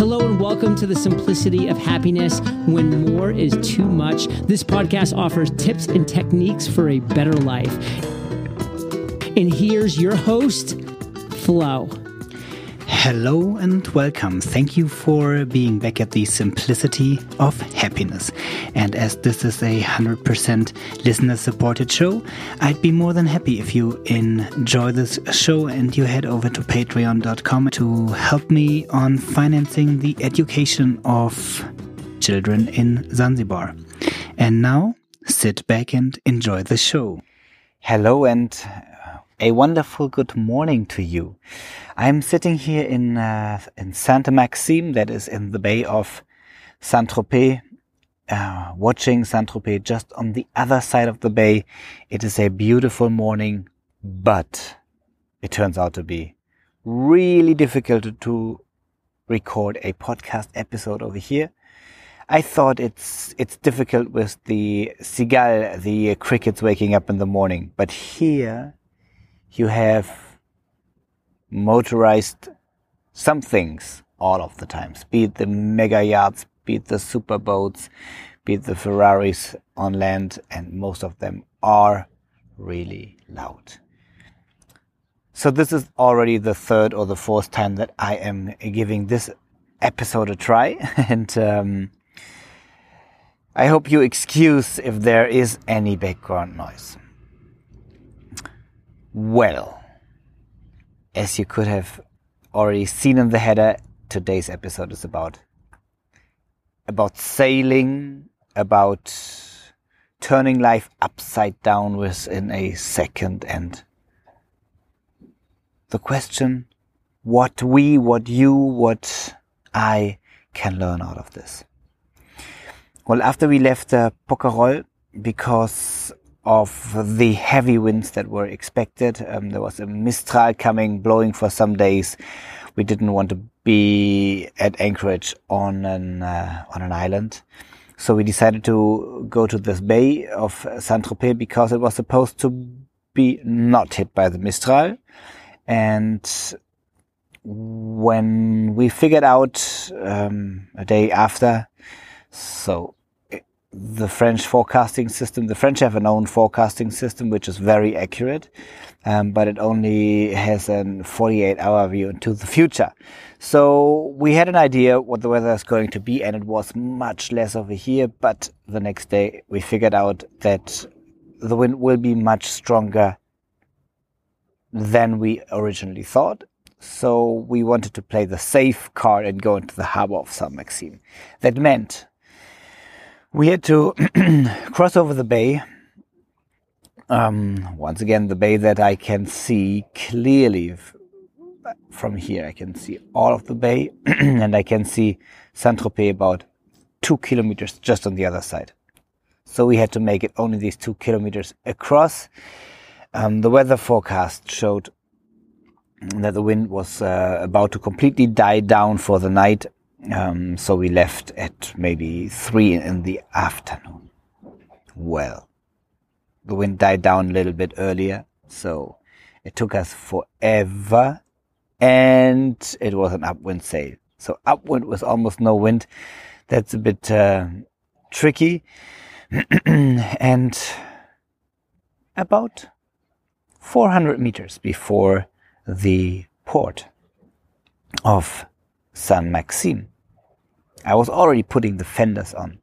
Hello and welcome to the simplicity of happiness when more is too much. This podcast offers tips and techniques for a better life. And here's your host, Flo. Hello and welcome. Thank you for being back at the simplicity of happiness. And as this is a 100% listener supported show, I'd be more than happy if you enjoy this show and you head over to patreon.com to help me on financing the education of children in Zanzibar. And now, sit back and enjoy the show. Hello and a wonderful good morning to you. I'm sitting here in uh, in Santa Maxime, that is in the bay of Saint Tropez, uh, watching Saint Tropez just on the other side of the bay. It is a beautiful morning, but it turns out to be really difficult to record a podcast episode over here. I thought it's it's difficult with the seagull, the crickets waking up in the morning, but here you have motorized some things all of the times, be it the mega yachts, be it the super boats, be it the Ferraris on land, and most of them are really loud. So this is already the third or the fourth time that I am giving this episode a try, and um, I hope you excuse if there is any background noise. Well, as you could have already seen in the header, today's episode is about about sailing, about turning life upside down within a second and the question what we, what you, what I can learn out of this. Well, after we left uh, Porquerolles, because of the heavy winds that were expected. Um, there was a mistral coming, blowing for some days. We didn't want to be at Anchorage on an uh, on an island, so we decided to go to this bay of Saint Tropez because it was supposed to be not hit by the mistral. And when we figured out um, a day after, so the French forecasting system. The French have an own forecasting system, which is very accurate, um, but it only has a 48 hour view into the future. So we had an idea what the weather is going to be, and it was much less over here. But the next day, we figured out that the wind will be much stronger than we originally thought. So we wanted to play the safe card and go into the harbor of Saint Maxime. That meant we had to cross over the bay. Um, once again, the bay that I can see clearly from here. I can see all of the bay and I can see Saint Tropez about two kilometers just on the other side. So we had to make it only these two kilometers across. Um, the weather forecast showed that the wind was uh, about to completely die down for the night um, so we left at maybe three in the afternoon. Well, the wind died down a little bit earlier, so it took us forever, and it was an upwind sail. So upwind with almost no wind. That's a bit uh, tricky. and about 400 meters before the port of Saint Maxime, I was already putting the fenders on.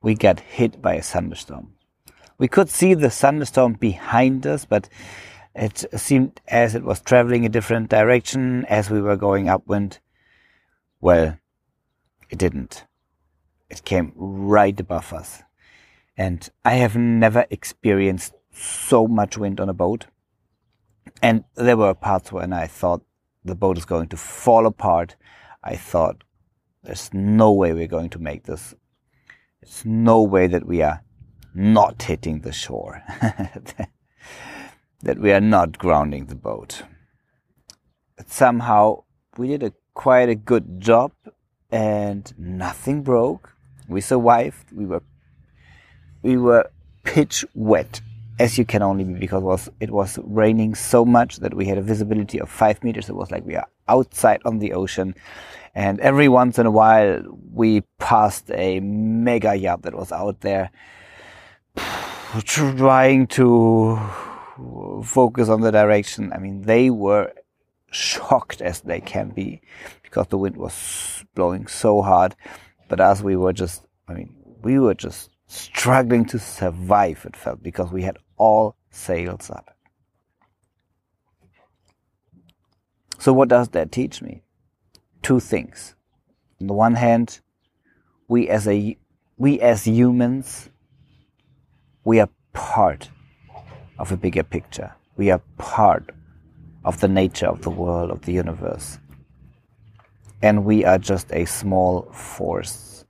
We got hit by a thunderstorm. We could see the thunderstorm behind us, but it seemed as it was traveling a different direction as we were going upwind. Well, it didn't. It came right above us. And I have never experienced so much wind on a boat. And there were parts when I thought the boat is going to fall apart. I thought, there's no way we're going to make this. There's no way that we are not hitting the shore, that we are not grounding the boat. But somehow we did a quite a good job and nothing broke. We survived. We were we were pitch wet as you can only be because it was, it was raining so much that we had a visibility of five meters. It was like we are outside on the ocean And every once in a while, we passed a mega yacht that was out there trying to focus on the direction. I mean, they were shocked as they can be because the wind was blowing so hard. But as we were just, I mean, we were just struggling to survive, it felt, because we had all sails up. So, what does that teach me? Two things. On the one hand, we as a we as humans, we are part of a bigger picture. We are part of the nature of the world, of the universe. And we are just a small force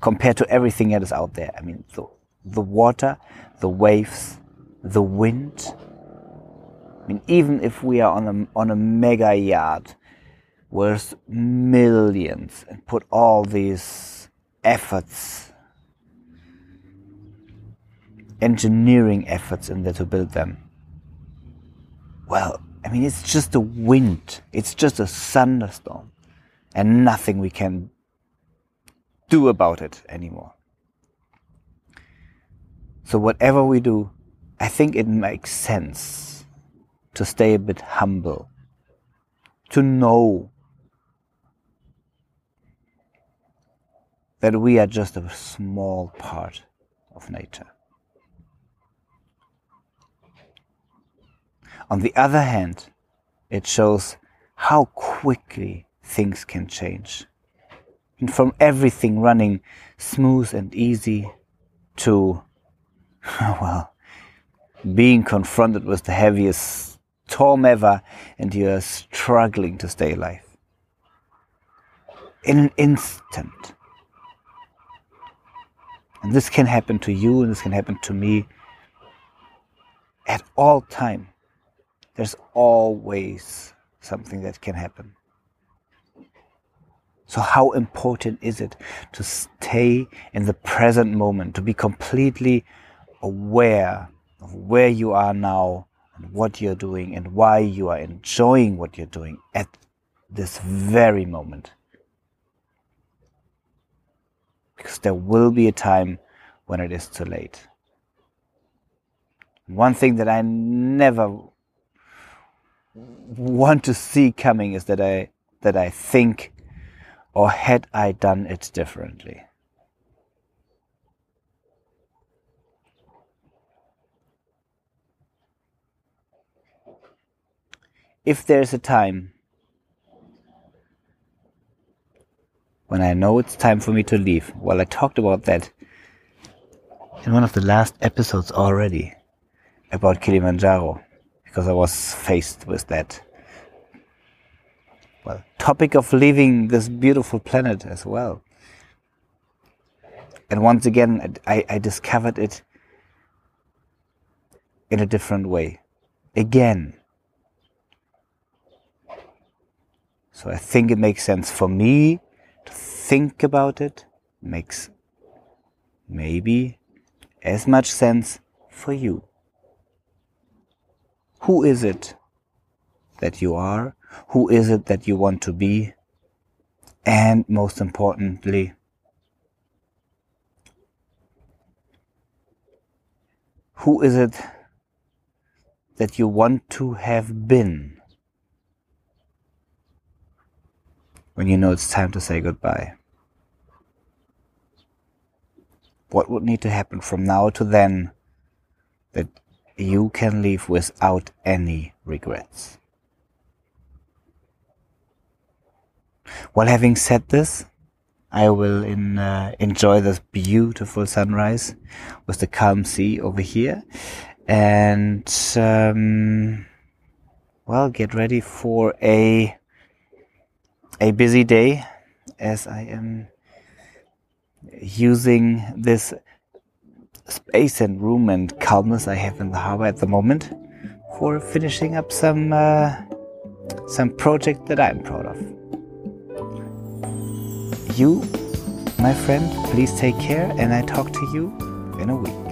compared to everything that is out there. I mean, the, the water, the waves, the wind. I mean, even if we are on a, on a mega yacht, worth millions and put all these efforts, engineering efforts in there to build them. Well, I mean, it's just a wind. It's just a thunderstorm and nothing we can do about it anymore. So whatever we do, I think it makes sense to stay a bit humble, to know that we are just a small part of nature. On the other hand, it shows how quickly things can change. And from everything running smooth and easy to, well, being confronted with the heaviest storm ever and you're struggling to stay alive. In an instant. And this can happen to you and this can happen to me at all time. There's always something that can happen. So how important is it to stay in the present moment, to be completely aware of where you are now and what you're doing and why you are enjoying what you're doing at this very moment? because there will be a time when it is too late. One thing that I never want to see coming is that I that I think or had I done it differently. If there's a time when I know it's time for me to leave. Well, I talked about that in one of the last episodes already about Kilimanjaro because I was faced with that well topic of leaving this beautiful planet as well. And once again, I, I discovered it in a different way. Again. So I think it makes sense for me to think about it makes maybe as much sense for you. Who is it that you are? Who is it that you want to be? And most importantly, who is it that you want to have been? When you know it's time to say goodbye? What would need to happen from now to then that you can leave without any regrets? Well, having said this, I will in, uh, enjoy this beautiful sunrise with the calm sea over here and, um, well, get ready for a a busy day as I am using this space and room and calmness I have in the harbor at the moment for finishing up some uh, some project that I'm proud of. You, my friend, please take care and I talk to you in a week.